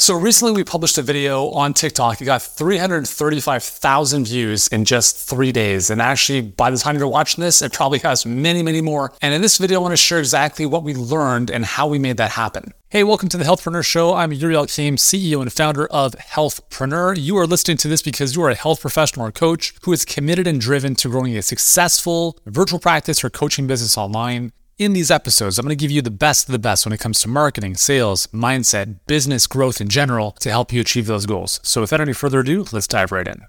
So recently we published a video on TikTok. It got 335,000 views in just three days. And actually, by the time you're watching this, it probably has many, many more. And in this video, I want to share exactly what we learned and how we made that happen. Hey, welcome to the Healthpreneur Show. I'm Yuri Elkaim, CEO and founder of Healthpreneur. You are listening to this because you are a health professional or coach who is committed and driven to growing a successful virtual practice or coaching business online. In these episodes, I'm going to give you the best of the best when it comes to marketing, sales, mindset, business growth in general to help you achieve those goals. So, without any further ado, let's dive right in.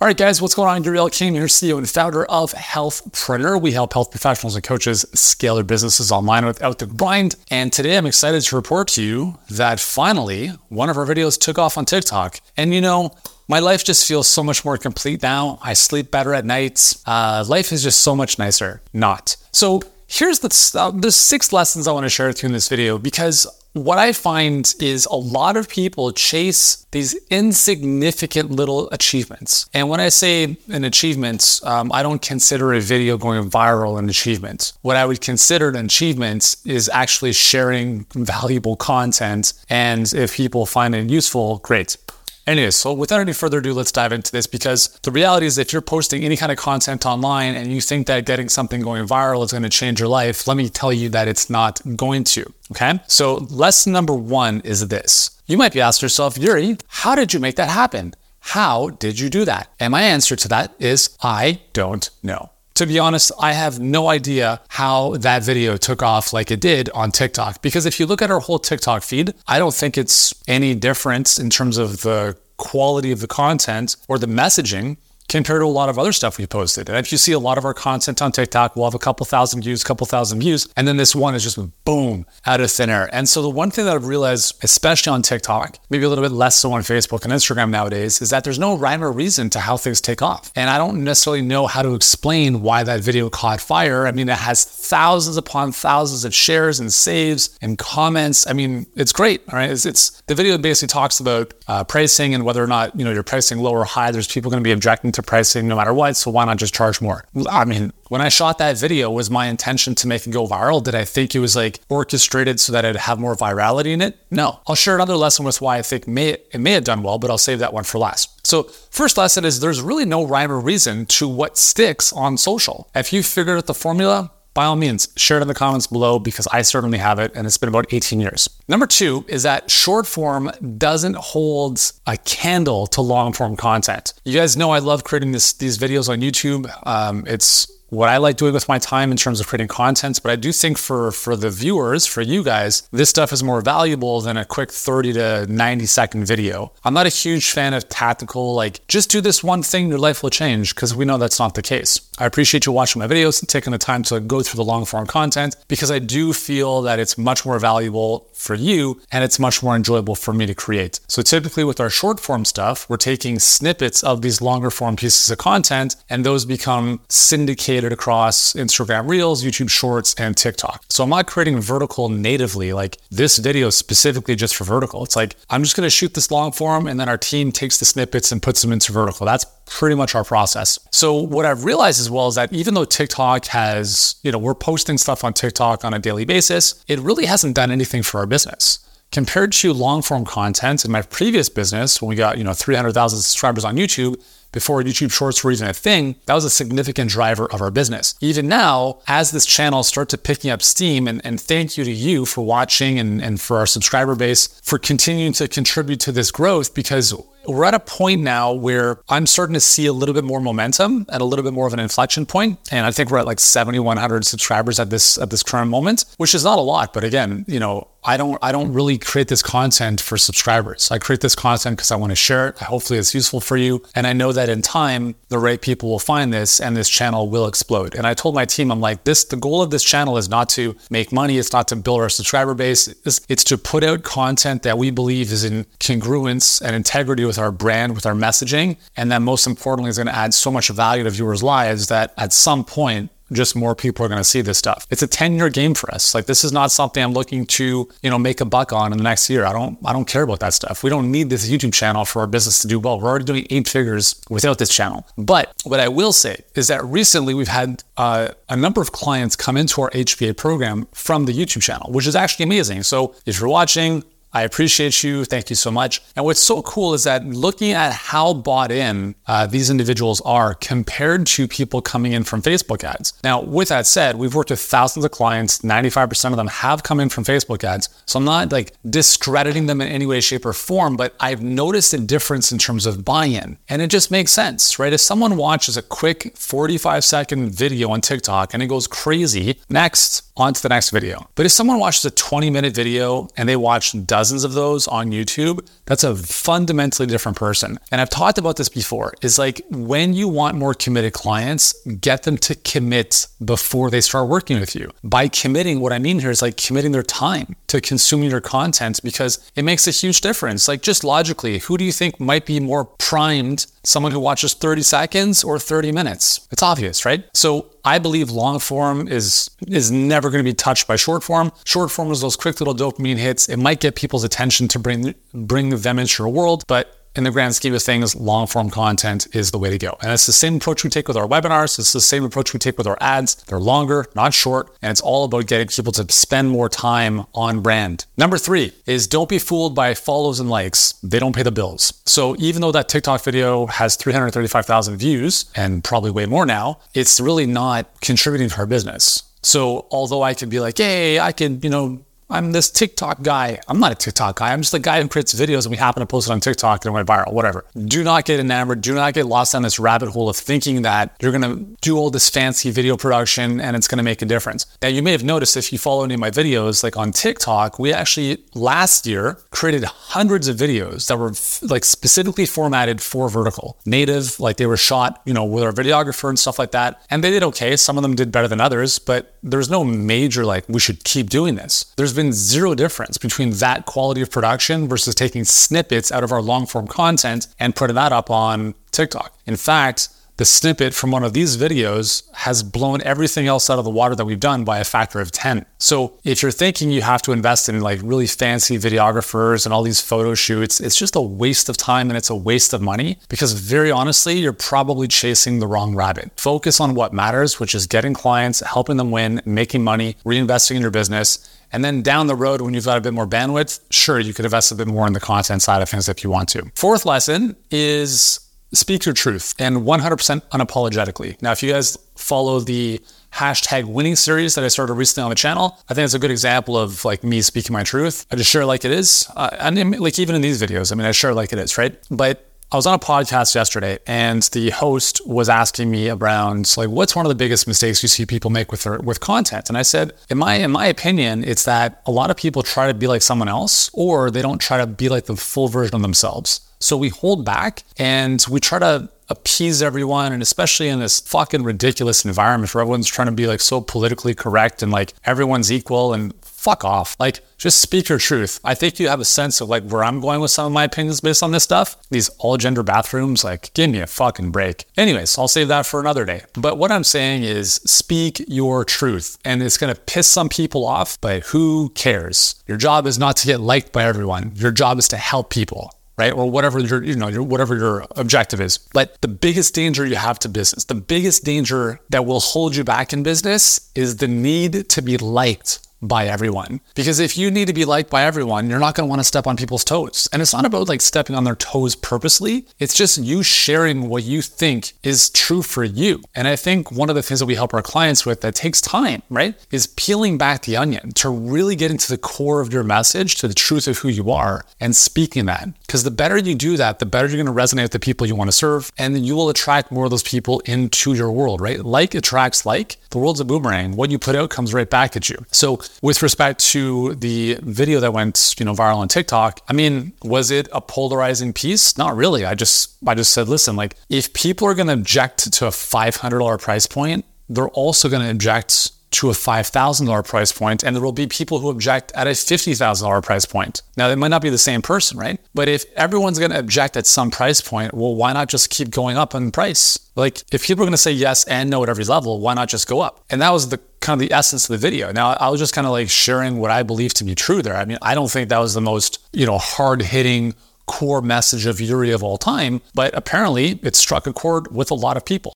All right, guys, what's going on? Yuri Elkaim here, CEO and founder of Healthpreneur. We help health professionals and coaches scale their businesses online without the grind. And today I'm excited to report to you that finally one of our videos took off on TikTok. And you know, my life just feels so much more complete now. I sleep better at nights. Uh, life is just so much nicer. Not. So Here's the, uh, six lessons I want to share with you in this video because what I find is a lot of people chase these insignificant little achievements. And when I say an achievement, um, I don't consider a video going viral an achievement. What I would consider an achievement is actually sharing valuable content. And if people find it useful, great. Anyways, so without any further ado, let's dive into this because the reality is if you're posting any kind of content online and you think that getting something going viral is going to change your life, let me tell you that it's not going to. Okay. So lesson number one is this. You might be asking yourself, Yuri, how did you make that happen? How did you do that? And my answer to that is I don't know. To be honest, I have no idea how that video took off like it did on TikTok. Because if you look at our whole TikTok feed, I don't think it's any different in terms of the quality of the content or the messaging compared to a lot of other stuff we posted. And if you see a lot of our content on TikTok, we'll have a couple thousand views, couple thousand views, and then this one is just boom out of thin air. And so the one thing that I've realized, especially on TikTok, maybe a little bit less so on Facebook and Instagram nowadays, is that there's no rhyme or reason to how things take off. And I don't necessarily know how to explain why that video caught fire. I mean, it has thousands upon thousands of shares and saves and comments. I mean, it's great. All right, it's, it's the video basically talks about uh, pricing and whether or not you know you're pricing low or high. There's people going to be objecting to pricing no matter what. So why not just charge more? I mean, when I shot that video, was my intention to make it go viral? Did I think it was like orchestrated so that it'd have more virality in it? No. I'll share another lesson with why I think may, it may have done well, but I'll save that one for last. So, first lesson is there's really no rhyme or reason to what sticks on social. If you figured out the formula, by all means, share it in the comments below because I certainly have it and it's been about 18 years. Number two is that short form doesn't hold a candle to long form content. You guys know I love creating this, these videos on YouTube. Um, it's what I like doing with my time in terms of creating content. But I do think for for the viewers, for you guys, this stuff is more valuable than a quick 30 to 90 second video. I'm not a huge fan of tactical, like just do this one thing, your life will change, because we know that's not the case. I appreciate you watching my videos and taking the time to go through the long form content because I do feel that it's much more valuable for you and it's much more enjoyable for me to create. So typically with our short form stuff, we're taking snippets of these longer form pieces of content and those become syndicated across Instagram Reels, YouTube Shorts, and TikTok. So I'm not creating vertical natively, like this video specifically just for vertical. It's like I'm just going to shoot this long form and then our team takes the snippets and puts them into vertical. That's pretty much our process. So what I've realized as well is that even though TikTok has, you know, we're posting stuff on TikTok on a daily basis, it really hasn't done anything for our business compared to long form content in my previous business when we got you know 300000 subscribers on youtube before YouTube Shorts were even a thing, that was a significant driver of our business. Even now, as this channel starts to picking up steam, and, and thank you to you for watching and, and for our subscriber base for continuing to contribute to this growth because we're at a point now where I'm starting to see a little bit more momentum and a little bit more of an inflection point. And I think we're at like 7,100 subscribers at this at this current moment, which is not a lot. But again, you know, I don't I don't really create this content for subscribers. I create this content because I want to share it. Hopefully it's useful for you. And I know that in time the right people will find this and this channel will explode. And I told my team, I'm like, this the goal of this channel is not to make money, it's not to build our subscriber base. It's, it's to put out content that we believe is in congruence and integrity with our brand, with our messaging. And then most importantly is going to add so much value to viewers' lives that at some point just more people are going to see this stuff. It's a 10 year game for us. Like this is not something I'm looking to, you know, make a buck on in the next year. I don't, I don't care about that stuff. We don't need this YouTube channel for our business to do well. We're already doing eight figures without this channel. But what I will say is that recently we've had uh, a number of clients come into our HVA program from the YouTube channel, which is actually amazing. So if you're watching, I appreciate you. Thank you so much. And what's so cool is that looking at how bought in uh, these individuals are compared to people coming in from Facebook ads. Now, with that said, we've worked with thousands of clients. 95% of them have come in from Facebook ads. So I'm not like discrediting them in any way, shape, or form, but I've noticed a difference in terms of buy in. And it just makes sense, right? If someone watches a quick 45 second video on TikTok and it goes crazy, next, on to the next video. But if someone watches a 20 minute video and they watch dozens of those on YouTube, that's a fundamentally different person. And I've talked about this before is like when you want more committed clients, get them to commit before they start working with you. By committing, what I mean here is like committing their time to consuming your content because it makes a huge difference. Like just logically, who do you think might be more primed someone who watches 30 seconds or 30 minutes. It's obvious, right? So I believe long form is is never going to be touched by short form. Short form is those quick little dopamine hits. It might get people's attention to bring bring them into your world, but in the grand scheme of things, long form content is the way to go. And it's the same approach we take with our webinars. It's the same approach we take with our ads. They're longer, not short. And it's all about getting people to spend more time on brand. Number three is don't be fooled by follows and likes. They don't pay the bills. So even though that TikTok video has 335,000 views and probably way more now, it's really not contributing to our business. So although I could be like, hey, I can, you know, I'm this TikTok guy. I'm not a TikTok guy. I'm just a guy who creates videos and we happen to post it on TikTok and it went viral, whatever. Do not get enamored. Do not get lost down this rabbit hole of thinking that you're going to do all this fancy video production and it's going to make a difference. Now, you may have noticed if you follow any of my videos, like on TikTok, we actually last year created hundreds of videos that were like specifically formatted for vertical, native, like they were shot, you know, with our videographer and stuff like that. And they did okay. Some of them did better than others, but there's no major like, we should keep doing this. There's been zero difference between that quality of production versus taking snippets out of our long form content and putting that up on TikTok. In fact, the snippet from one of these videos has blown everything else out of the water that we've done by a factor of 10. So if you're thinking you have to invest in like really fancy videographers and all these photo shoots, it's just a waste of time and it's a waste of money because very honestly, you're probably chasing the wrong rabbit. Focus on what matters, which is getting clients, helping them win, making money, reinvesting in your business and then down the road, when you've got a bit more bandwidth, sure, you could invest a bit more in the content side of things if you want to. Fourth lesson is speak your truth and 100% unapologetically. Now, if you guys follow the hashtag winning series that I started recently on the channel, I think it's a good example of like me speaking my truth. I just share like it is. Uh, and like even in these videos, I mean, I share like it is, right? But I was on a podcast yesterday and the host was asking me around like what's one of the biggest mistakes you see people make with their with content and I said in my in my opinion it's that a lot of people try to be like someone else or they don't try to be like the full version of themselves. So we hold back and we try to appease everyone and especially in this fucking ridiculous environment where everyone's trying to be like so politically correct and like everyone's equal and fuck off. Like, just speak your truth. I think you have a sense of like where I'm going with some of my opinions based on this stuff. These all gender bathrooms, like, give me a fucking break. Anyways, I'll save that for another day. But what I'm saying is speak your truth. And it's gonna piss some people off, but who cares? Your job is not to get liked by everyone, your job is to help people right? Or whatever your, you know, your, whatever your objective is. But the biggest danger you have to business, the biggest danger that will hold you back in business is the need to be liked by everyone. Because if you need to be liked by everyone, you're not going to want to step on people's toes. And it's not about like stepping on their toes purposely. It's just you sharing what you think is true for you. And I think one of the things that we help our clients with that takes time, right, is peeling back the onion to really get into the core of your message, to the truth of who you are and speaking that. Because the better you do that, the better you're going to resonate with the people you want to serve. And then you will attract more of those people into your world, right? Like attracts like. The world's a boomerang. What you put out comes right back at you. So with respect to the video that went, you know, viral on TikTok, I mean, was it a polarizing piece? Not really. I just I just said, listen, like if people are going to object to a $500 price point, they're also going to object to a $5,000 price point, and there will be people who object at a $50,000 price point. Now, they might not be the same person, right? But if everyone's going to object at some price point, well, why not just keep going up in price? Like, if people are going to say yes and no at every level, why not just go up? And that was the kind of the essence of the video. Now, I was just kind of like sharing what I believe to be true there. I mean, I don't think that was the most, you know, hard hitting core message of Yuri of all time, but apparently it struck a chord with a lot of people.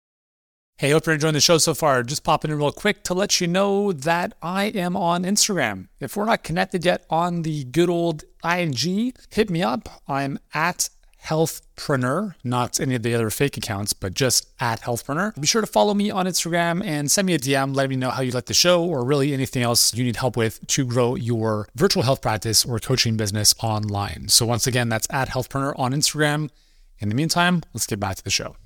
Hey, hope you're enjoying the show so far. Just popping in real quick to let you know that I am on Instagram. If we're not connected yet on the good old ING, hit me up. I'm at healthpreneur, not any of the other fake accounts, but just at healthpreneur. Be sure to follow me on Instagram and send me a DM, letting me know how you like the show or really anything else you need help with to grow your virtual health practice or coaching business online. So once again, that's at healthpreneur on Instagram. In the meantime, let's get back to the show.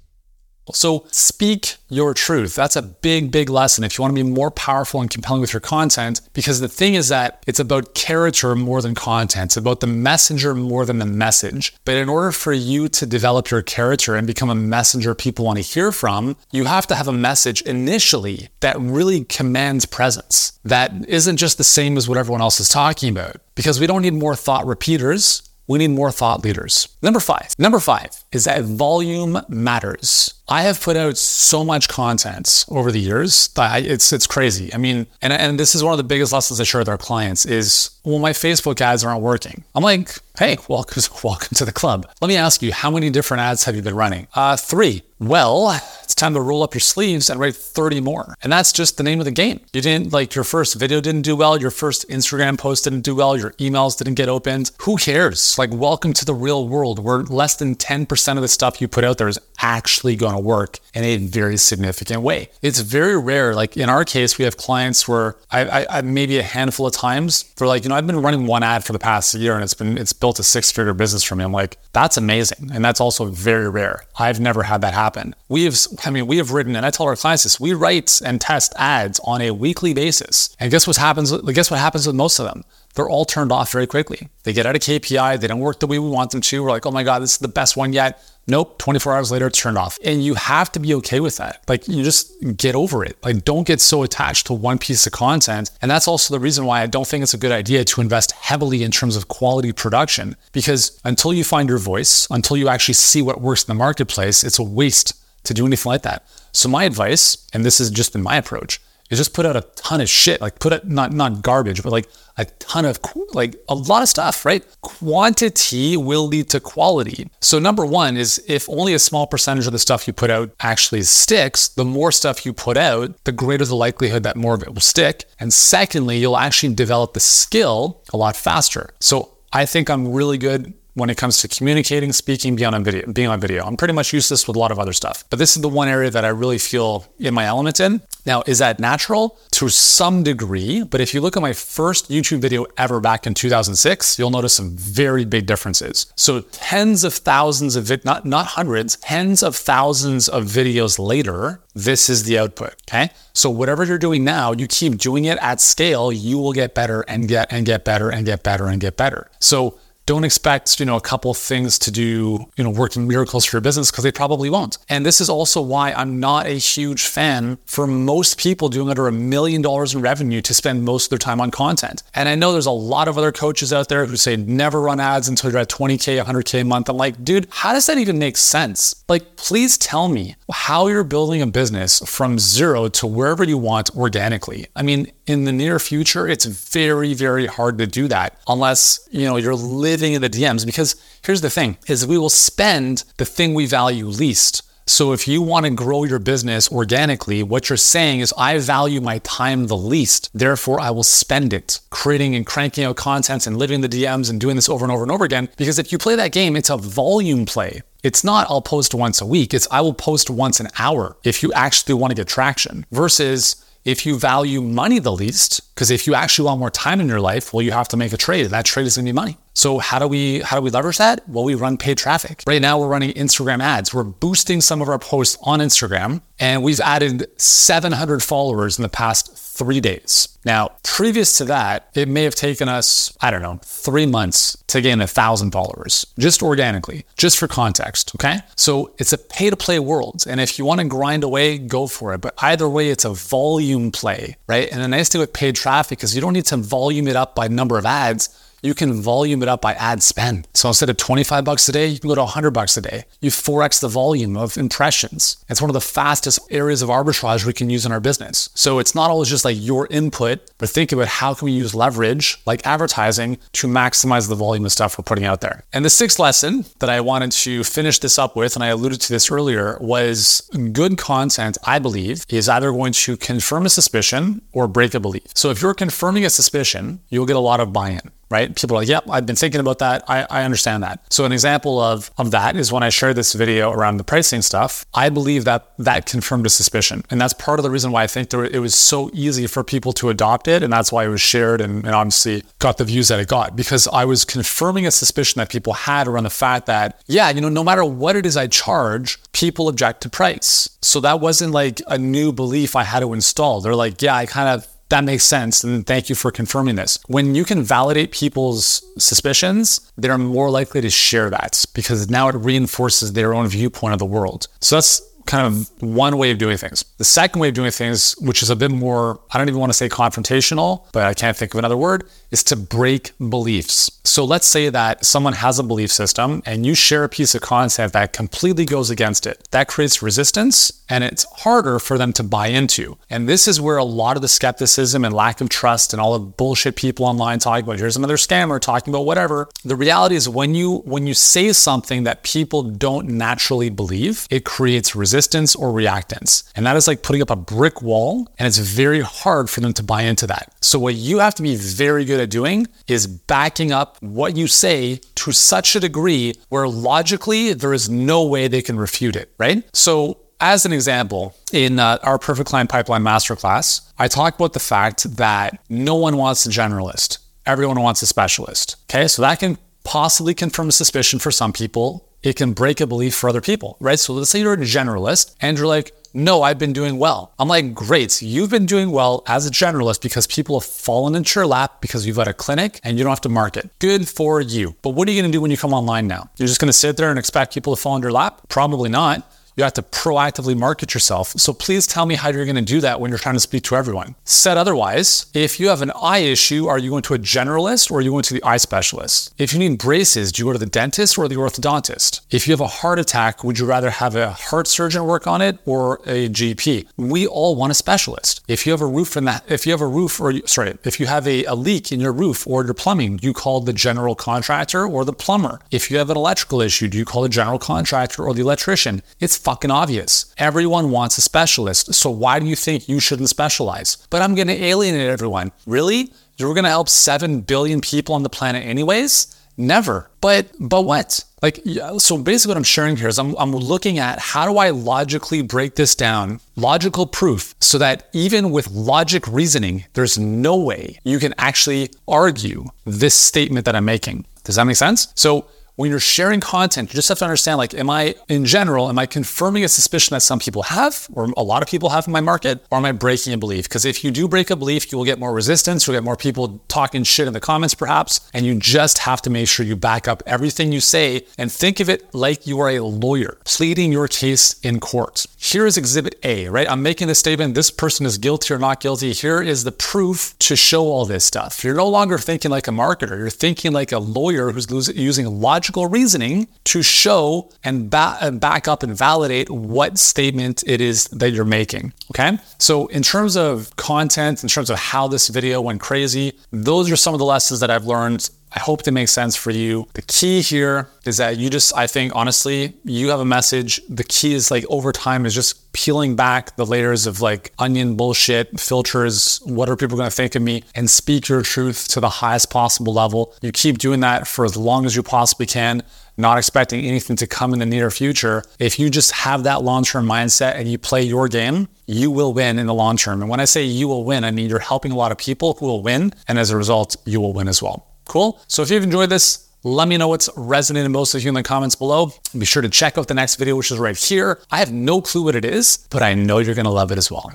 So speak your truth. That's a big, big lesson if you want to be more powerful and compelling with your content. Because the thing is that it's about character more than content. It's about the messenger more than the message. But in order for you to develop your character and become a messenger people want to hear from, you have to have a message initially that really commands presence. That isn't just the same as what everyone else is talking about. Because we don't need more thought repeaters. We need more thought leaders. Number five. Number five is that volume matters. I have put out so much content over the years that it's it's crazy. I mean, and and this is one of the biggest lessons I share with our clients is well, my Facebook ads aren't working. I'm like, hey, welcome welcome to the club. Let me ask you, how many different ads have you been running? Uh, three. Well, it's time to roll up your sleeves and write 30 more. And that's just the name of the game. You didn't like your first video didn't do well, your first Instagram post didn't do well, your emails didn't get opened. Who cares? Like, welcome to the real world where less than 10% of the stuff you put out there is actually going to work in a very significant way. It's very rare. Like in our case, we have clients where I, I, I maybe a handful of times for like, you know, I've been running one ad for the past year and it's been, it's built a six figure business for me. I'm like, that's amazing. And that's also very rare. I've never had that happen. We have, I mean, we have written, and I tell our clients this, we write and test ads on a weekly basis. And guess what happens? Guess what happens with most of them? They're all turned off very quickly. They get out of KPI, they don't work the way we want them to. We're like, oh my God, this is the best one yet. Nope, 24 hours later, it's turned off. And you have to be okay with that. Like, you just get over it. Like, don't get so attached to one piece of content. And that's also the reason why I don't think it's a good idea to invest heavily in terms of quality production. Because until you find your voice, until you actually see what works in the marketplace, it's a waste to do anything like that. So, my advice, and this has just been my approach, is just put out a ton of shit. Like, put it not not garbage, but like a ton of like a lot of stuff, right? Quantity will lead to quality. So number 1 is if only a small percentage of the stuff you put out actually sticks, the more stuff you put out, the greater the likelihood that more of it will stick. And secondly, you'll actually develop the skill a lot faster. So I think I'm really good when it comes to communicating, speaking, being on video, being on video. I'm pretty much useless with a lot of other stuff. But this is the one area that I really feel in my element in. Now, is that natural? To some degree, but if you look at my first YouTube video ever back in 2006, you'll notice some very big differences. So tens of thousands of it, not not hundreds, tens of thousands of videos later, this is the output, okay? So whatever you're doing now, you keep doing it at scale, you will get better and get and get better and get better and get better. So don't expect, you know, a couple things to do, you know, working miracles for your business because they probably won't. And this is also why I'm not a huge fan for most people doing under a million dollars in revenue to spend most of their time on content. And I know there's a lot of other coaches out there who say never run ads until you're at 20K, 100K a month. I'm like, dude, how does that even make sense? Like, please tell me how you're building a business from zero to wherever you want organically. I mean, in the near future, it's very, very hard to do that unless, you know, you're living in the DMs because here's the thing is we will spend the thing we value least. So if you want to grow your business organically, what you're saying is I value my time the least. Therefore, I will spend it creating and cranking out content and living the DMs and doing this over and over and over again. Because if you play that game, it's a volume play. It's not I'll post once a week. It's I will post once an hour if you actually want to get traction versus if you value money the least, because if you actually want more time in your life, well, you have to make a trade, and that trade is going to be money. So how do we how do we leverage that? Well, we run paid traffic. Right now, we're running Instagram ads. We're boosting some of our posts on Instagram, and we've added 700 followers in the past three days. Now, previous to that, it may have taken us, I don't know, three months to gain a thousand followers, just organically, just for context. Okay. So it's a pay to play world. And if you want to grind away, go for it. But either way, it's a volume play, right? And the nice thing with paid traffic is you don't need to volume it up by number of ads you can volume it up by ad spend. So instead of 25 bucks a day, you can go to 100 bucks a day. You 4x the volume of impressions. It's one of the fastest areas of arbitrage we can use in our business. So it's not always just like your input, but think about how can we use leverage like advertising to maximize the volume of stuff we're putting out there. And the sixth lesson that I wanted to finish this up with, and I alluded to this earlier, was good content, I believe, is either going to confirm a suspicion or break a belief. So if you're confirming a suspicion, you'll get a lot of buy-in right? People are like, yep, I've been thinking about that. I, I understand that. So an example of, of that is when I shared this video around the pricing stuff, I believe that that confirmed a suspicion. And that's part of the reason why I think there, it was so easy for people to adopt it. And that's why it was shared and, and obviously got the views that it got because I was confirming a suspicion that people had around the fact that, yeah, you know, no matter what it is I charge, people object to price. So that wasn't like a new belief I had to install. They're like, yeah, I kind of that makes sense. And thank you for confirming this. When you can validate people's suspicions, they're more likely to share that because now it reinforces their own viewpoint of the world. So that's kind of one way of doing things. The second way of doing things, which is a bit more, I don't even want to say confrontational, but I can't think of another word, is to break beliefs. So let's say that someone has a belief system and you share a piece of content that completely goes against it. That creates resistance and it's harder for them to buy into. And this is where a lot of the skepticism and lack of trust and all the bullshit people online talking about here's another scammer talking about whatever. The reality is when you when you say something that people don't naturally believe, it creates resistance or reactance. And that is like putting up a brick wall and it's very hard for them to buy into that. So what you have to be very good at doing is backing up what you say to such a degree where logically there is no way they can refute it, right? So as an example, in uh, our Perfect Client Pipeline Masterclass, I talk about the fact that no one wants a generalist. Everyone wants a specialist. Okay, so that can possibly confirm a suspicion for some people. It can break a belief for other people, right? So let's say you're a generalist and you're like, no, I've been doing well. I'm like, great. You've been doing well as a generalist because people have fallen into your lap because you've got a clinic and you don't have to market. Good for you. But what are you going to do when you come online now? You're just going to sit there and expect people to fall into your lap? Probably not. You have to proactively market yourself. So please tell me how you're going to do that when you're trying to speak to everyone. Said otherwise, if you have an eye issue, are you going to a generalist or are you going to the eye specialist? If you need braces, do you go to the dentist or the orthodontist? If you have a heart attack, would you rather have a heart surgeon work on it or a GP? We all want a specialist. If you have a roof in that, if you have a roof or sorry, if you have a, a leak in your roof or your plumbing, you call the general contractor or the plumber. If you have an electrical issue, do you call the general contractor or the electrician? It's fucking obvious. Everyone wants a specialist, so why do you think you shouldn't specialize? But I'm gonna alienate everyone. Really? You're gonna help 7 billion people on the planet anyways? Never. But but what? Like so basically what I'm sharing here is I'm I'm looking at how do I logically break this down, logical proof, so that even with logic reasoning, there's no way you can actually argue this statement that I'm making. Does that make sense? So when you're sharing content, you just have to understand like, am I, in general, am I confirming a suspicion that some people have, or a lot of people have in my market, or am I breaking a belief? Because if you do break a belief, you will get more resistance, you'll get more people talking shit in the comments, perhaps, and you just have to make sure you back up everything you say and think of it like you are a lawyer pleading your case in court. Here is exhibit A, right? I'm making a statement, this person is guilty or not guilty. Here is the proof to show all this stuff. You're no longer thinking like a marketer, you're thinking like a lawyer who's using logic logical reasoning to show and, ba- and back up and validate what statement it is that you're making. Okay. So, in terms of content, in terms of how this video went crazy, those are some of the lessons that I've learned I hope that makes sense for you. The key here is that you just, I think, honestly, you have a message. The key is like over time is just peeling back the layers of like onion bullshit, filters, what are people going to think of me, and speak your truth to the highest possible level. You keep doing that for as long as you possibly can not expecting anything to come in the near future. If you just have that long term mindset and you play your game, you will win in the long term. And when I say you will win, I mean you're helping a lot of people who will win. And as a result, you will win as well. Cool. So if you've enjoyed this, let me know what's resonating most with you in the comments below. Be sure to check out the next video, which is right here. I have no clue what it is, but I know you're going to love it as well.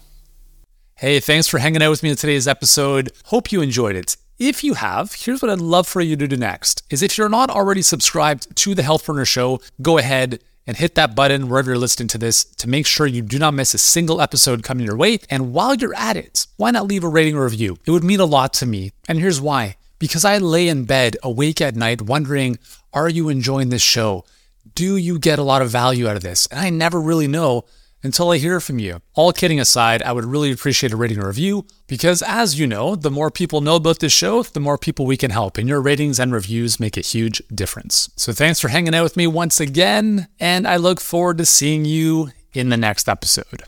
Hey, thanks for hanging out with me in today's episode. Hope you enjoyed it. If you have, here's what I'd love for you to do next is if you're not already subscribed to the Healthpreneur Show, go ahead and hit that button wherever you're listening to this to make sure you do not miss a single episode coming your way. And while you're at it, why not leave a rating or review? It would mean a lot to me. And here's why. Because I lay in bed awake at night wondering, are you enjoying this show? Do you get a lot of value out of this? And I never really know until I hear from you. All kidding aside, I would really appreciate a rating or review because, as you know, the more people know about this show, the more people we can help, and your ratings and reviews make a huge difference. So, thanks for hanging out with me once again, and I look forward to seeing you in the next episode.